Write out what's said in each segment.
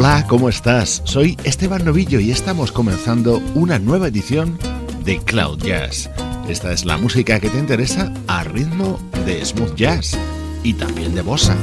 Hola, ¿cómo estás? Soy Esteban Novillo y estamos comenzando una nueva edición de Cloud Jazz. Esta es la música que te interesa a ritmo de smooth jazz y también de bossa.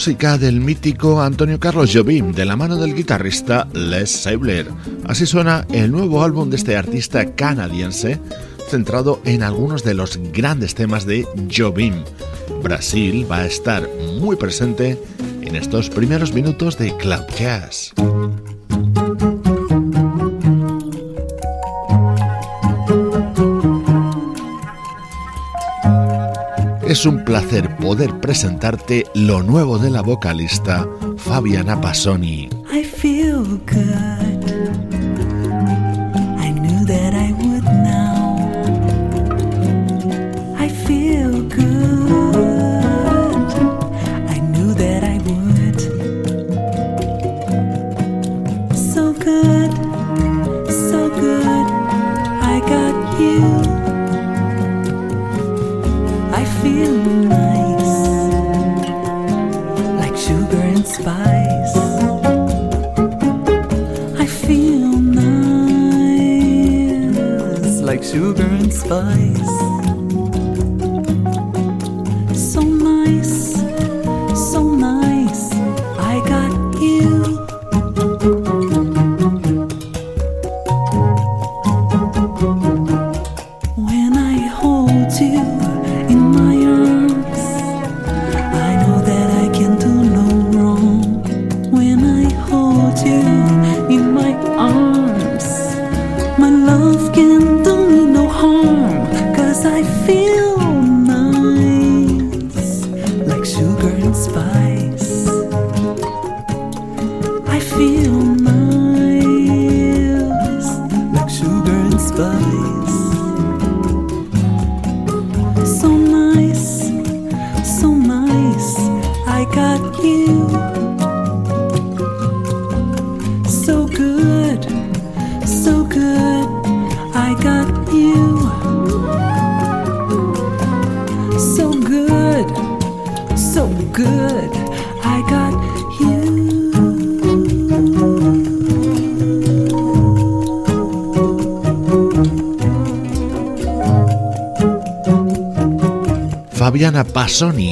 Música del mítico Antonio Carlos Jobim de la mano del guitarrista Les Sabler. Así suena el nuevo álbum de este artista canadiense centrado en algunos de los grandes temas de Jobim. Brasil va a estar muy presente en estos primeros minutos de Cloud Jazz. Es un placer poder presentarte lo nuevo de la vocalista Fabiana Pasoni. like sugar and spice. So nice.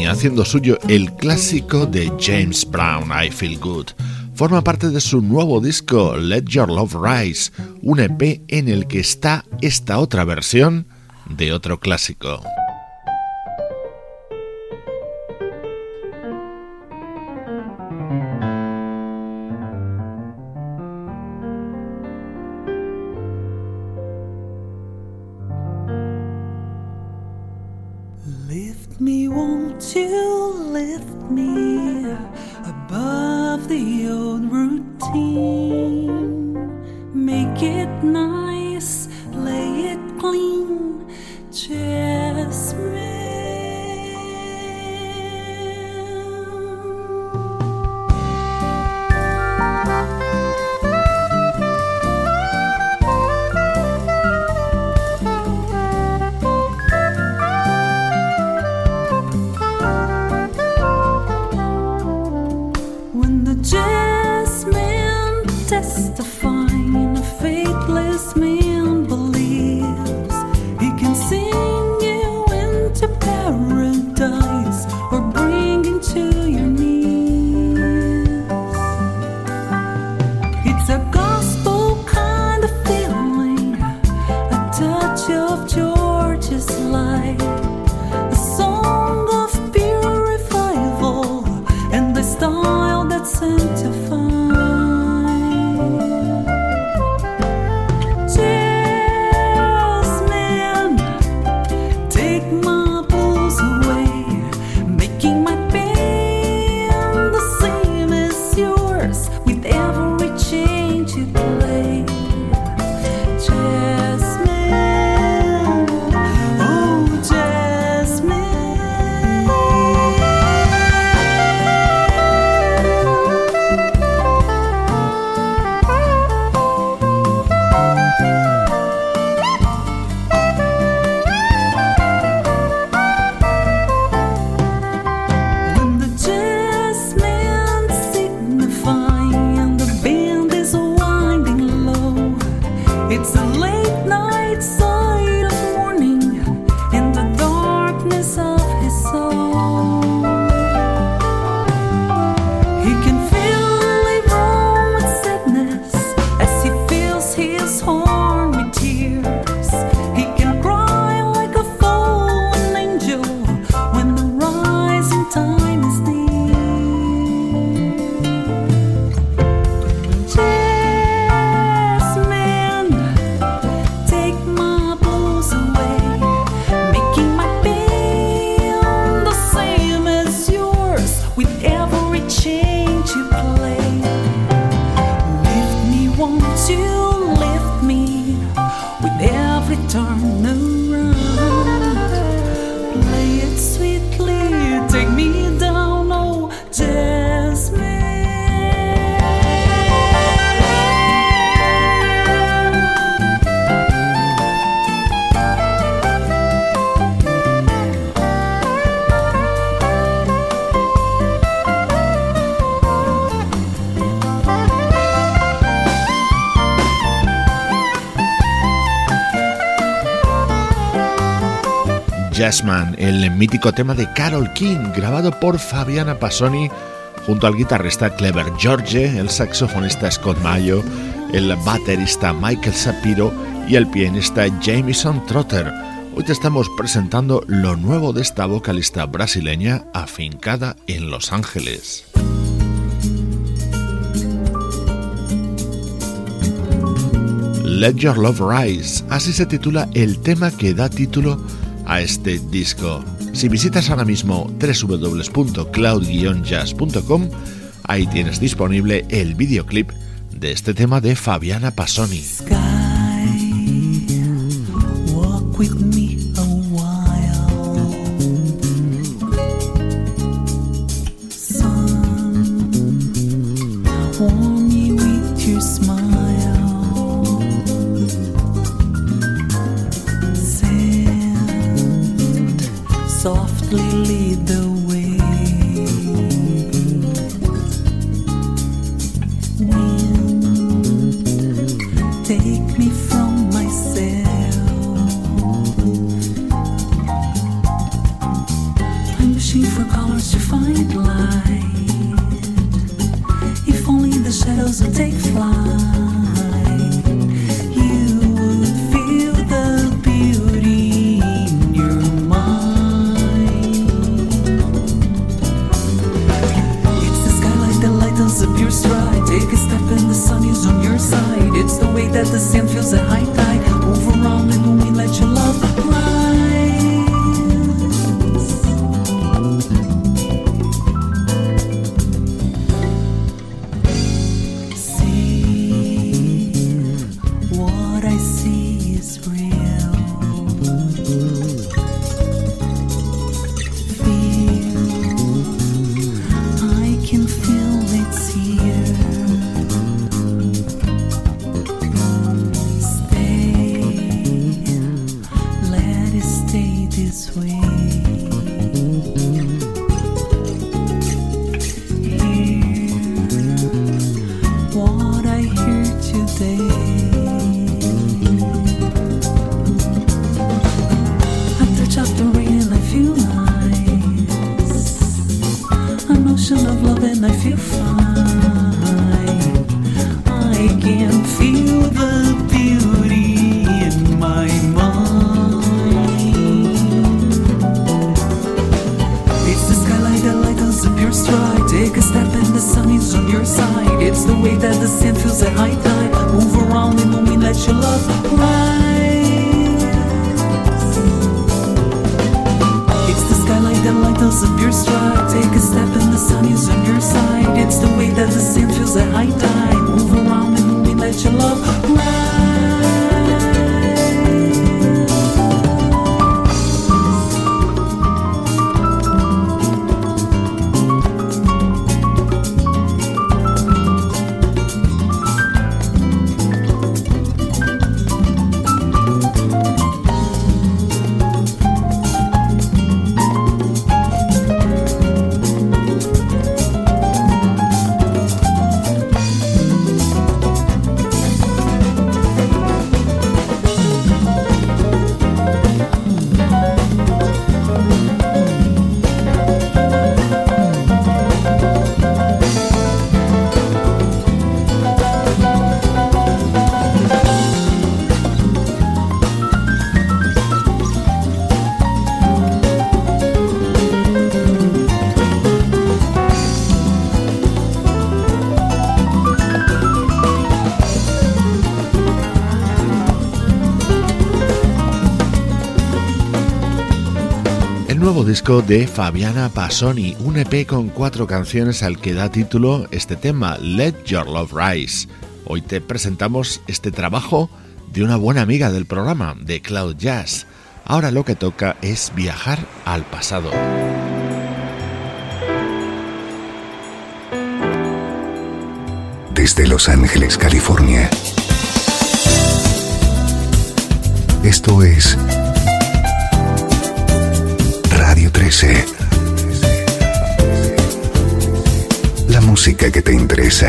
Haciendo suyo el clásico de James Brown, I Feel Good. Forma parte de su nuevo disco Let Your Love Rise, un EP en el que está esta otra versión de otro clásico. you lift me above the old routine. Make it not. It's a late night song. El mítico tema de Carol King, grabado por Fabiana Passoni junto al guitarrista Clever George, el saxofonista Scott Mayo, el baterista Michael Sapiro y el pianista Jameson Trotter. Hoy te estamos presentando lo nuevo de esta vocalista brasileña afincada en Los Ángeles. Let Your Love Rise, así se titula el tema que da título este disco. Si visitas ahora mismo www.cloud-jazz.com, ahí tienes disponible el videoclip de este tema de Fabiana I feel fine. Disco de Fabiana Passoni, un EP con cuatro canciones al que da título este tema, Let Your Love Rise. Hoy te presentamos este trabajo de una buena amiga del programa, de Cloud Jazz. Ahora lo que toca es viajar al pasado. Desde Los Ángeles, California. Esto es 13. La música que te interesa.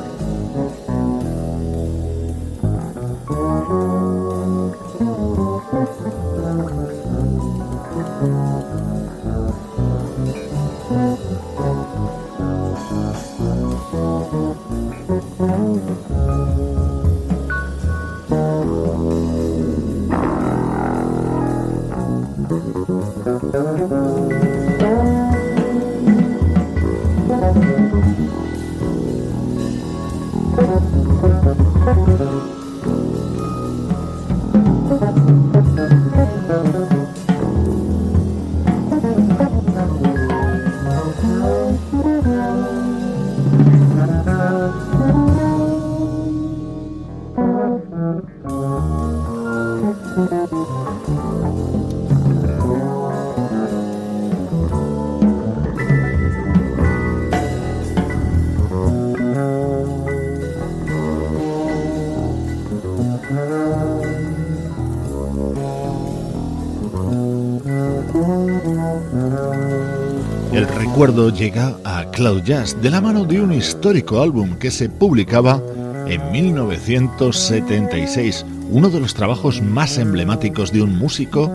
Llega a Cloud Jazz de la mano de un histórico álbum que se publicaba en 1976, uno de los trabajos más emblemáticos de un músico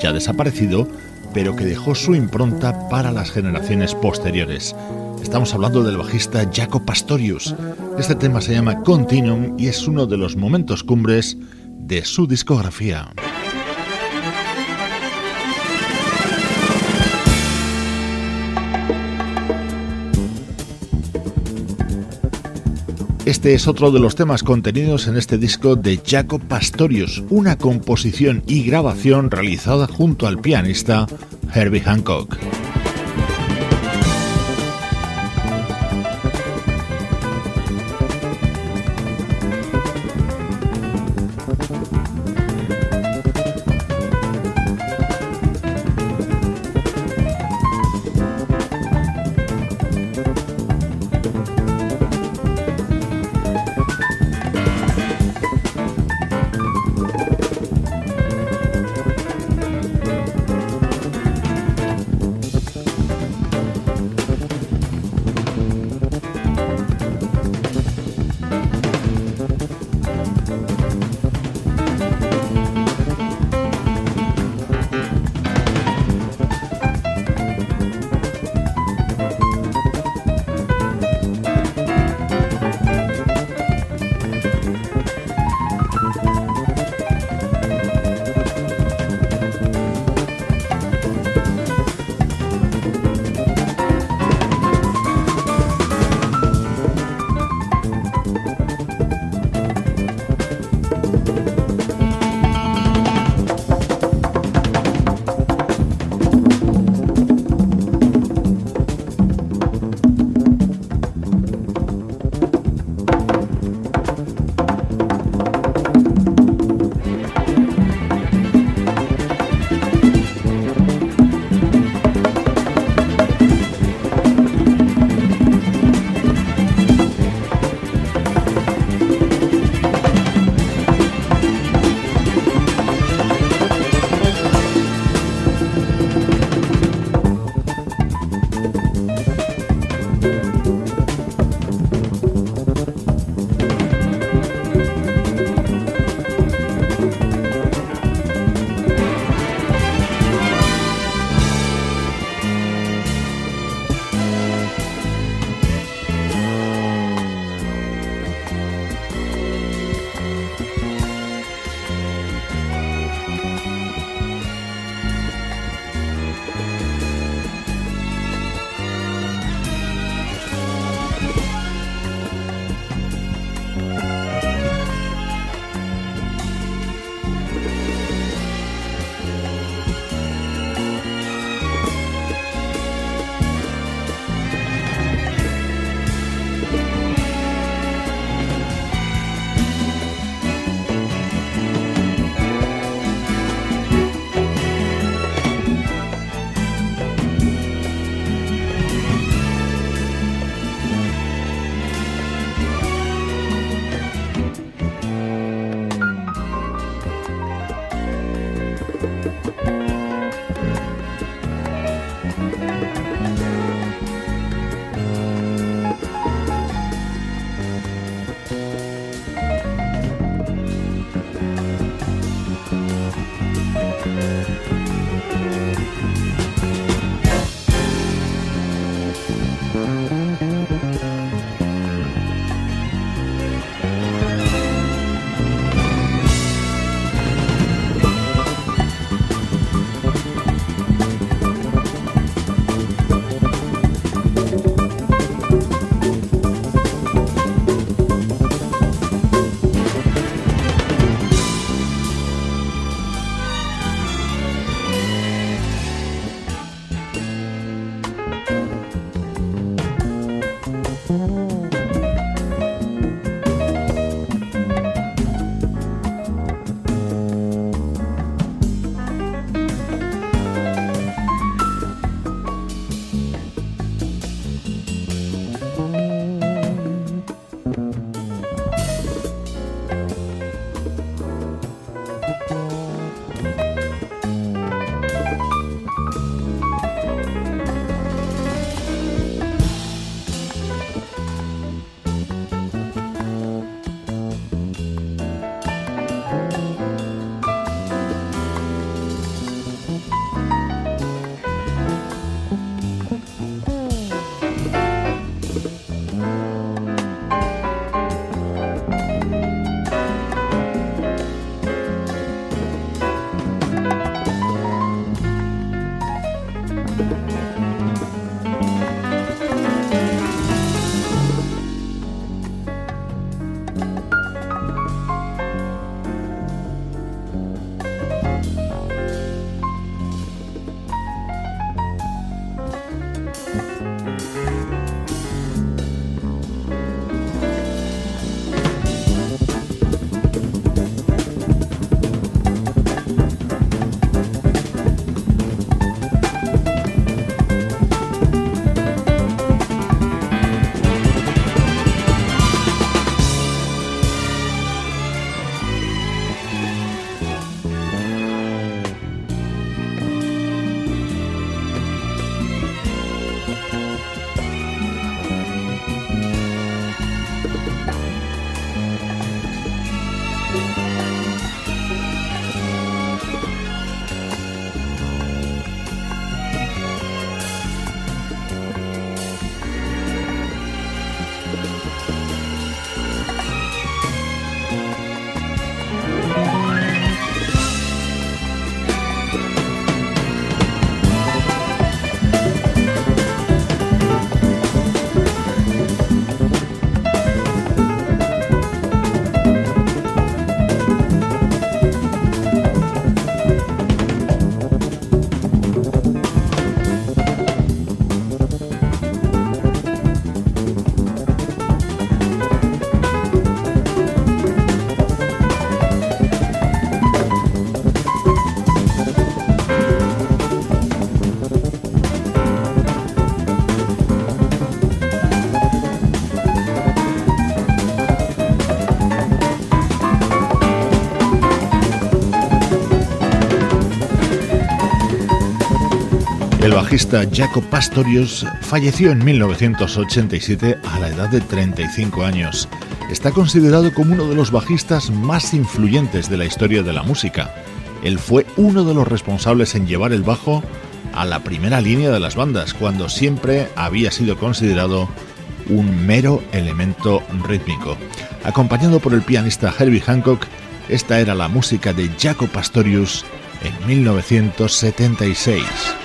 ya desaparecido, pero que dejó su impronta para las generaciones posteriores. Estamos hablando del bajista Jaco Pastorius. Este tema se llama Continuum y es uno de los momentos cumbres de su discografía. Este es otro de los temas contenidos en este disco de Jaco Pastorius, una composición y grabación realizada junto al pianista Herbie Hancock. Bajista Jaco Pastorius falleció en 1987 a la edad de 35 años. Está considerado como uno de los bajistas más influyentes de la historia de la música. Él fue uno de los responsables en llevar el bajo a la primera línea de las bandas, cuando siempre había sido considerado un mero elemento rítmico. Acompañado por el pianista Herbie Hancock, esta era la música de Jaco Pastorius en 1976.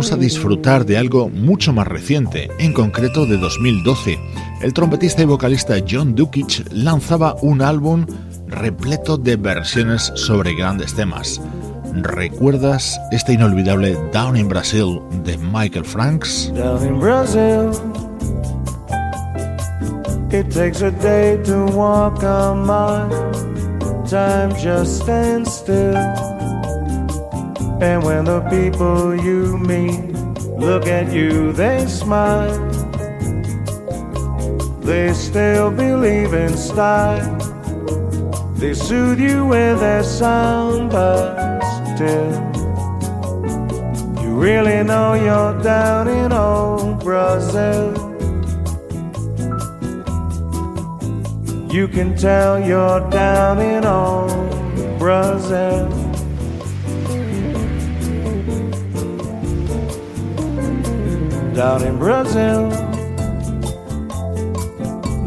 Vamos a disfrutar de algo mucho más reciente, en concreto de 2012. El trompetista y vocalista John Dukic lanzaba un álbum repleto de versiones sobre grandes temas. ¿Recuerdas este inolvidable Down in Brazil de Michael Franks? Down in Brazil, it takes a day to walk a mile. Time just stands still. And when the people you meet look at you, they smile. They still believe in style. They soothe you with their sound, but still, you really know you're down in old Brazil. You can tell you're down in old Brazil. Down in Brazil,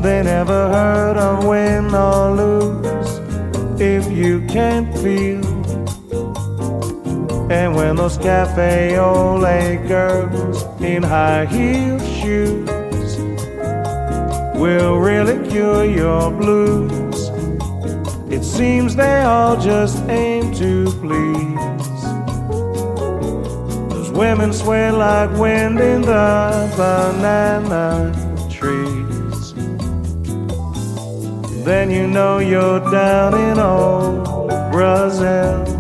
they never heard of win or lose if you can't feel. And when those cafe ole girls in high heel shoes will really cure your blues, it seems they all just aim to please. Women sway like wind in the banana trees. Then you know you're down in old Brazil.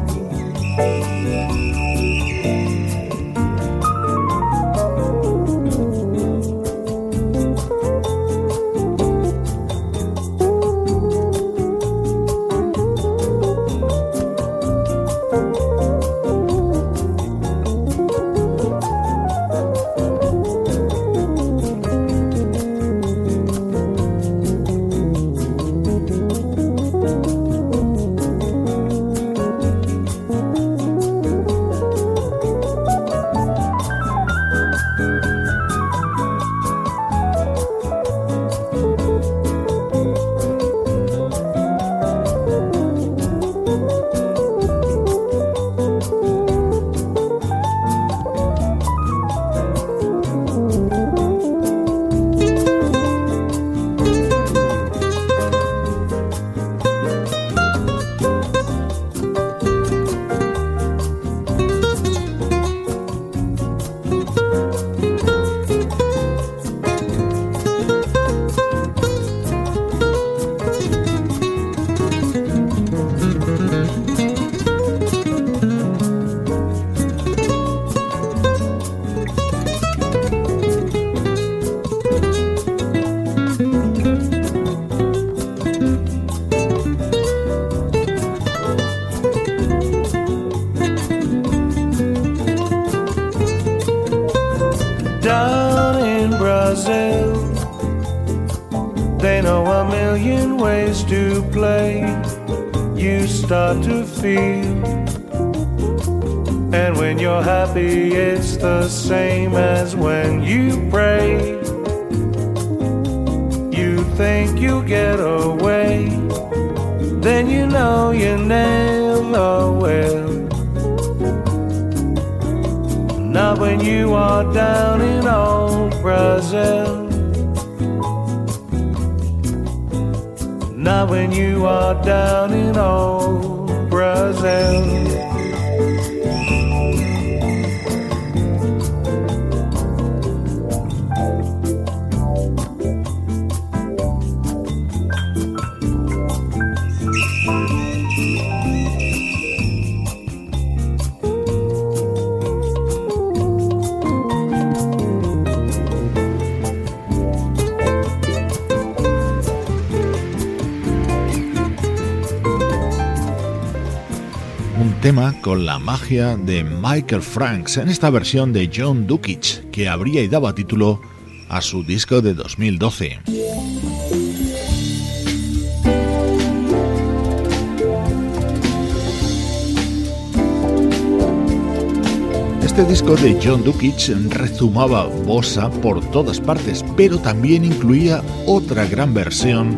Con la magia de Michael Franks en esta versión de John Dukic que abría y daba título a su disco de 2012. Este disco de John Dukic rezumaba bossa por todas partes, pero también incluía otra gran versión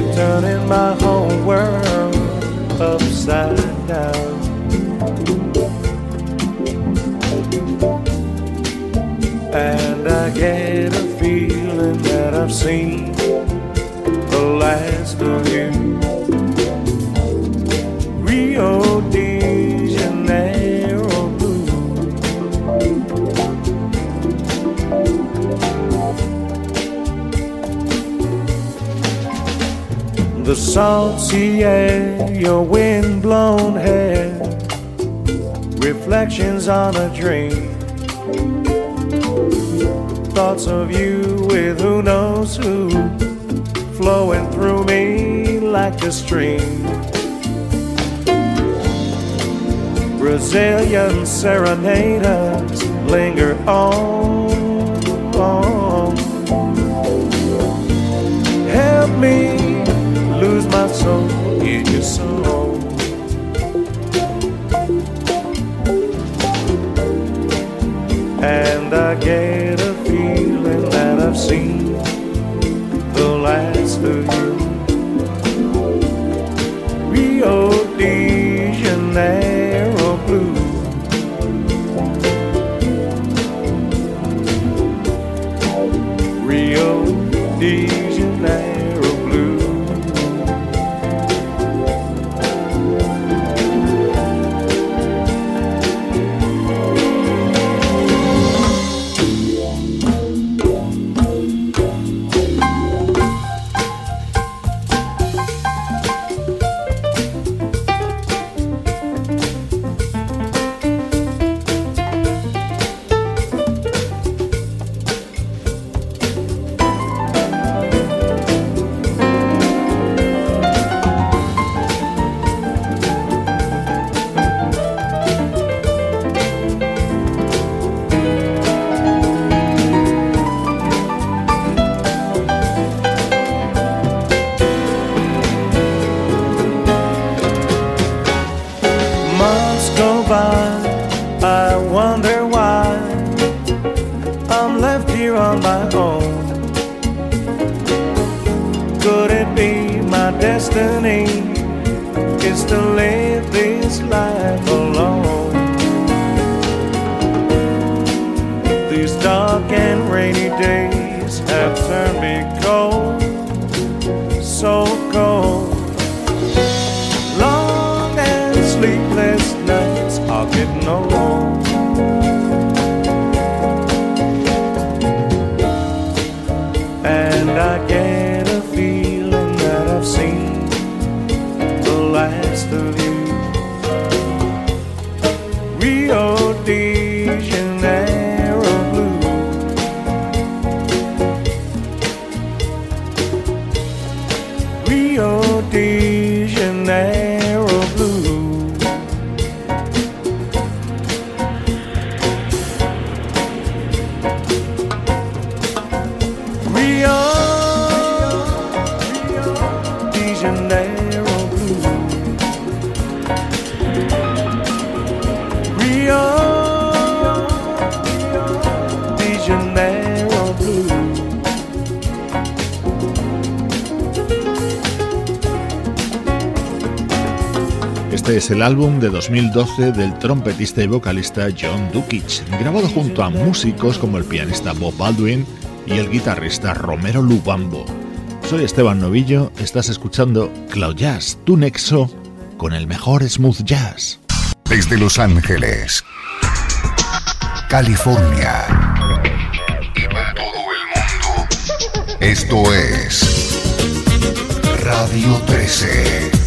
You're turning my whole world upside down. And I get a feeling that I've seen the last of you. Rio The salty air, your wind-blown hair, reflections on a dream. Thoughts of you with who knows who, flowing through me like a stream. Brazilian serenaders linger on. on. Help me in your soul. And I get a feeling that I've seen my destiny is to live this life alone? These dark and rainy days have turned me el álbum de 2012 del trompetista y vocalista John Dukic, grabado junto a músicos como el pianista Bob Baldwin y el guitarrista Romero Lubambo. Soy Esteban Novillo, estás escuchando Cloud Jazz, tu nexo con el mejor smooth jazz. Desde Los Ángeles, California y para todo el mundo. Esto es Radio 13. 13.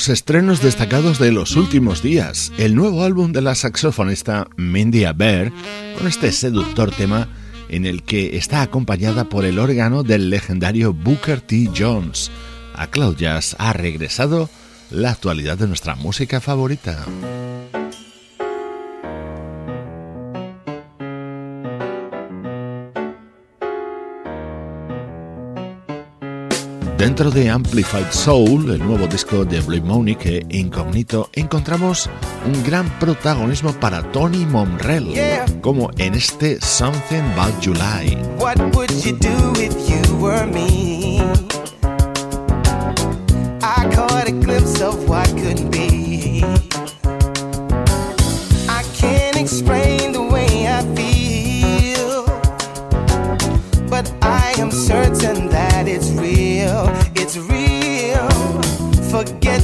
Los estrenos destacados de los últimos días, el nuevo álbum de la saxofonista Mindy Bear, con este seductor tema en el que está acompañada por el órgano del legendario Booker T. Jones. A Cloud Jazz ha regresado la actualidad de nuestra música favorita. Dentro de Amplified Soul, el nuevo disco de Blimonic e Incognito, encontramos un gran protagonismo para Tony Monrell, como en este Something About July.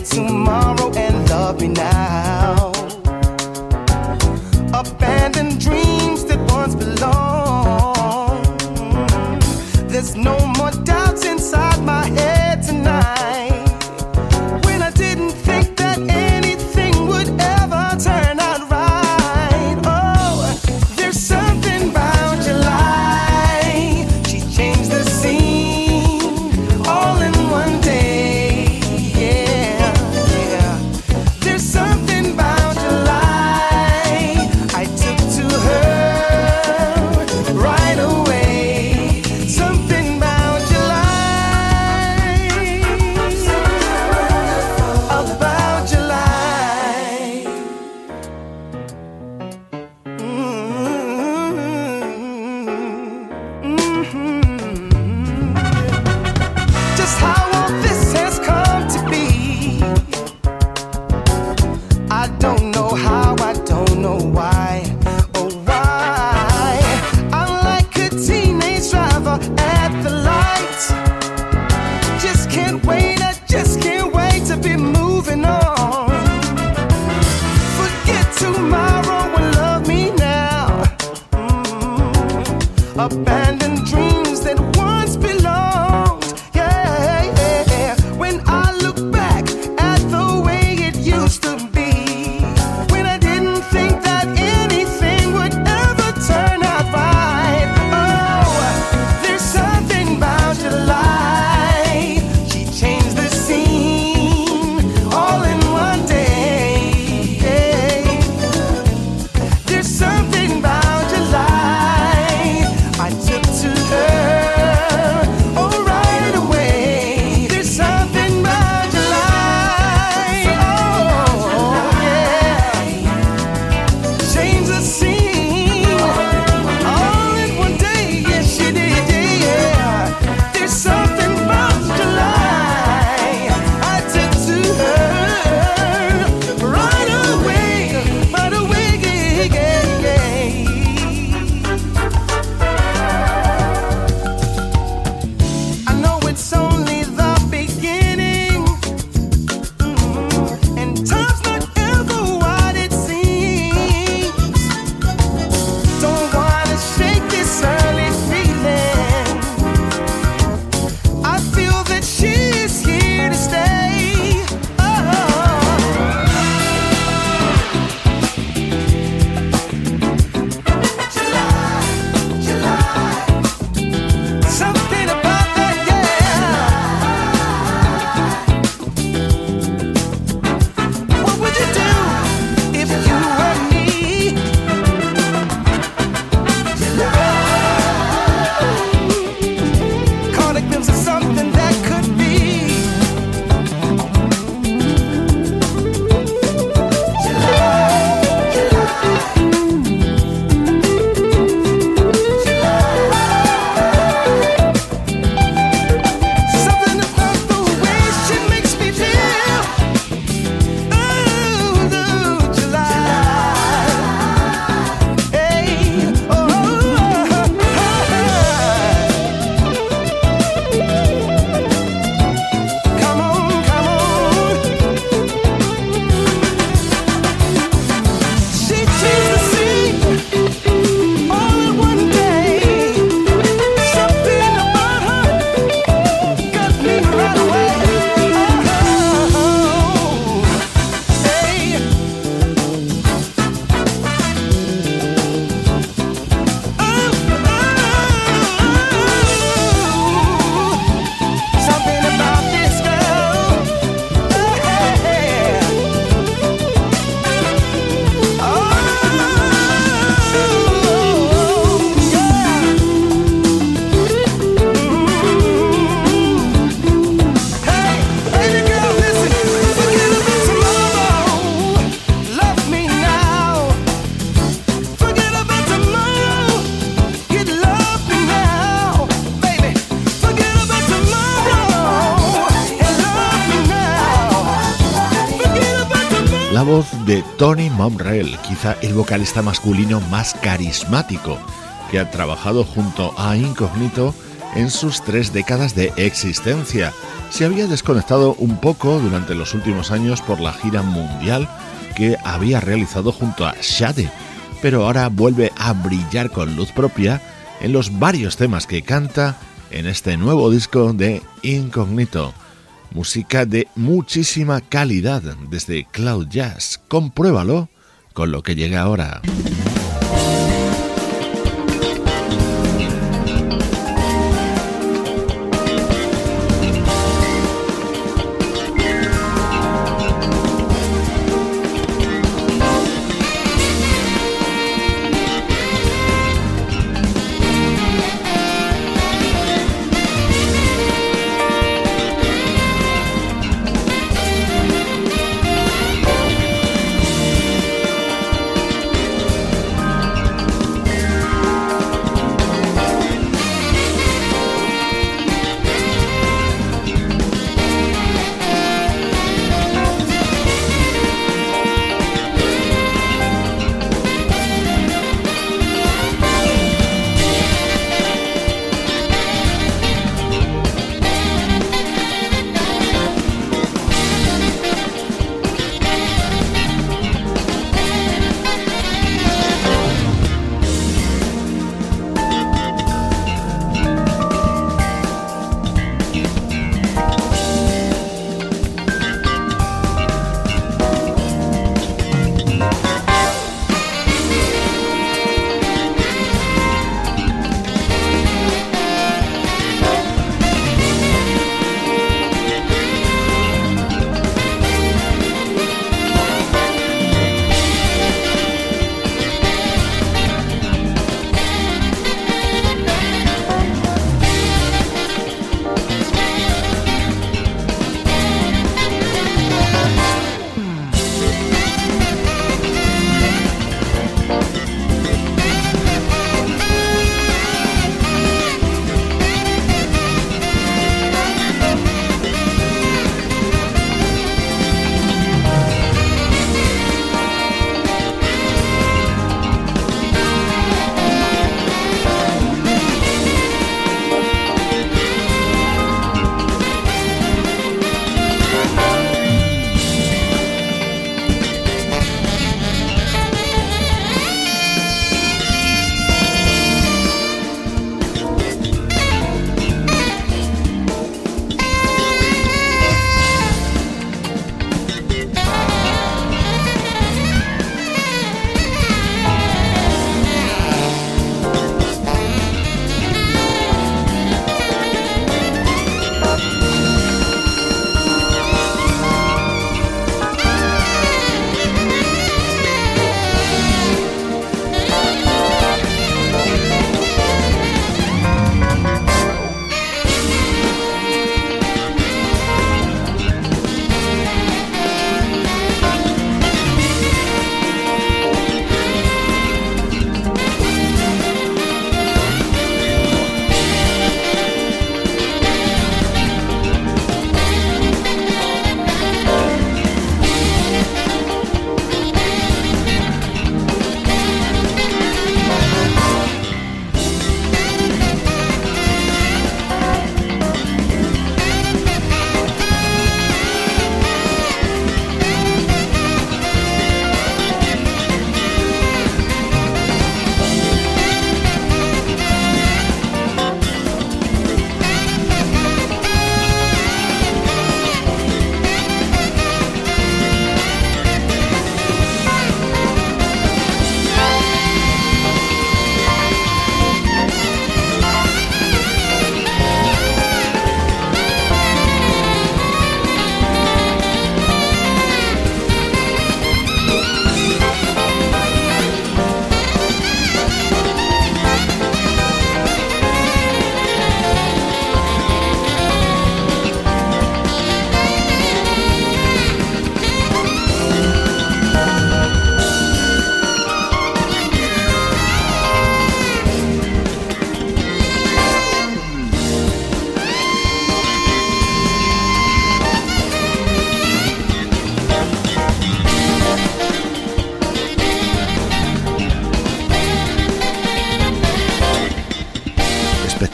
tomorrow and love me now. Abandoned dreams that once belonged. There's no more doubt. Tony Momrell, quizá el vocalista masculino más carismático que ha trabajado junto a Incognito en sus tres décadas de existencia. Se había desconectado un poco durante los últimos años por la gira mundial que había realizado junto a Shade, pero ahora vuelve a brillar con luz propia en los varios temas que canta en este nuevo disco de Incognito. Música de muchísima calidad desde Cloud Jazz. Compruébalo con lo que llega ahora.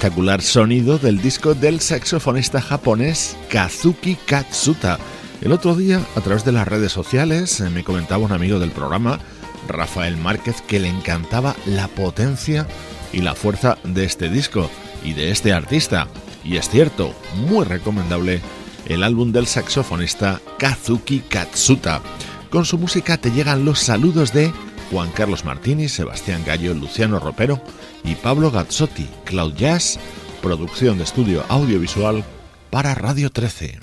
Espectacular sonido del disco del saxofonista japonés Kazuki Katsuta. El otro día, a través de las redes sociales, eh, me comentaba un amigo del programa, Rafael Márquez, que le encantaba la potencia y la fuerza de este disco y de este artista. Y es cierto, muy recomendable el álbum del saxofonista Kazuki Katsuta. Con su música te llegan los saludos de Juan Carlos Martini, Sebastián Gallo, Luciano Ropero y Pablo Gazzotti, Cloud Jazz, producción de estudio audiovisual para Radio 13.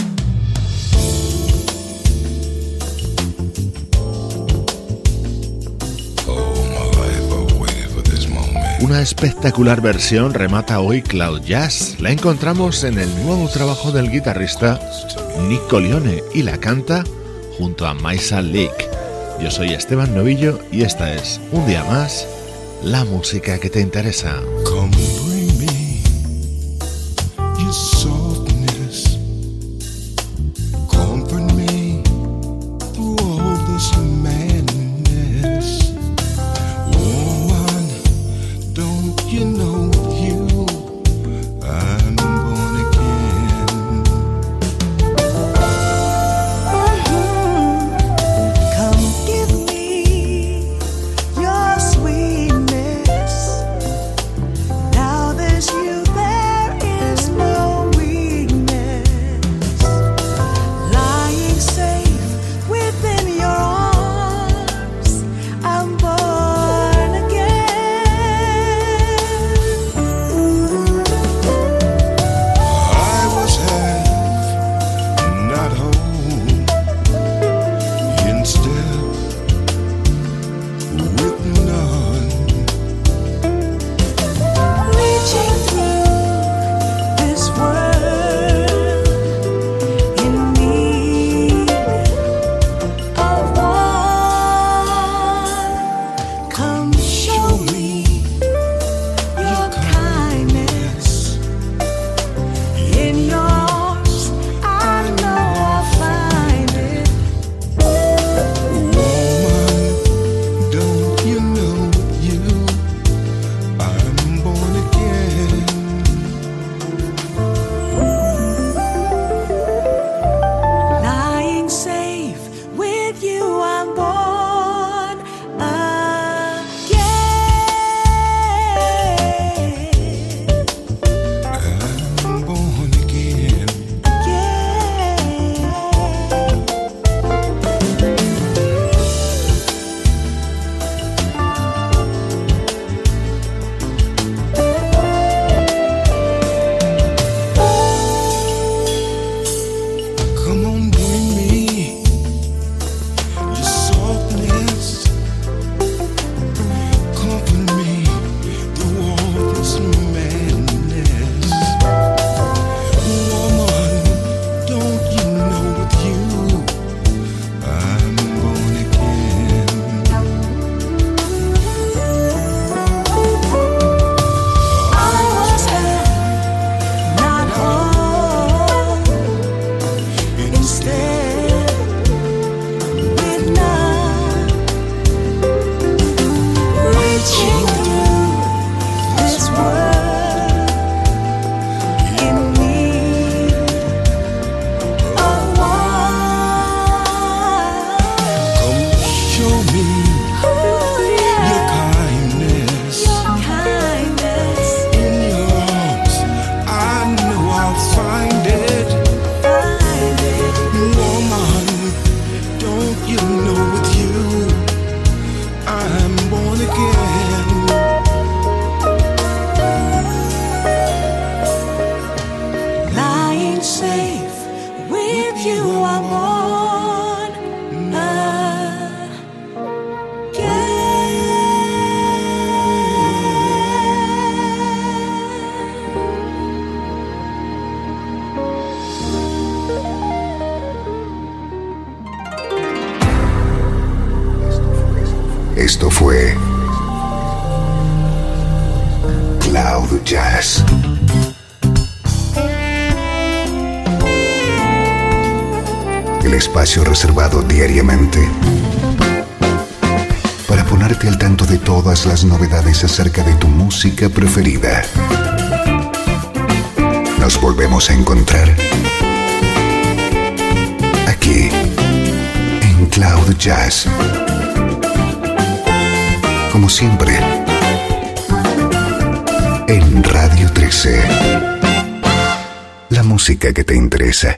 Una espectacular versión remata hoy Cloud Jazz. La encontramos en el nuevo trabajo del guitarrista Nick Leone y la canta junto a Maisa Lake. Yo soy Esteban Novillo y esta es, un día más, la música que te interesa. Música preferida. nos volvemos a encontrar aquí en Cloud Jazz. Como siempre, en Radio 13. La música que te interesa.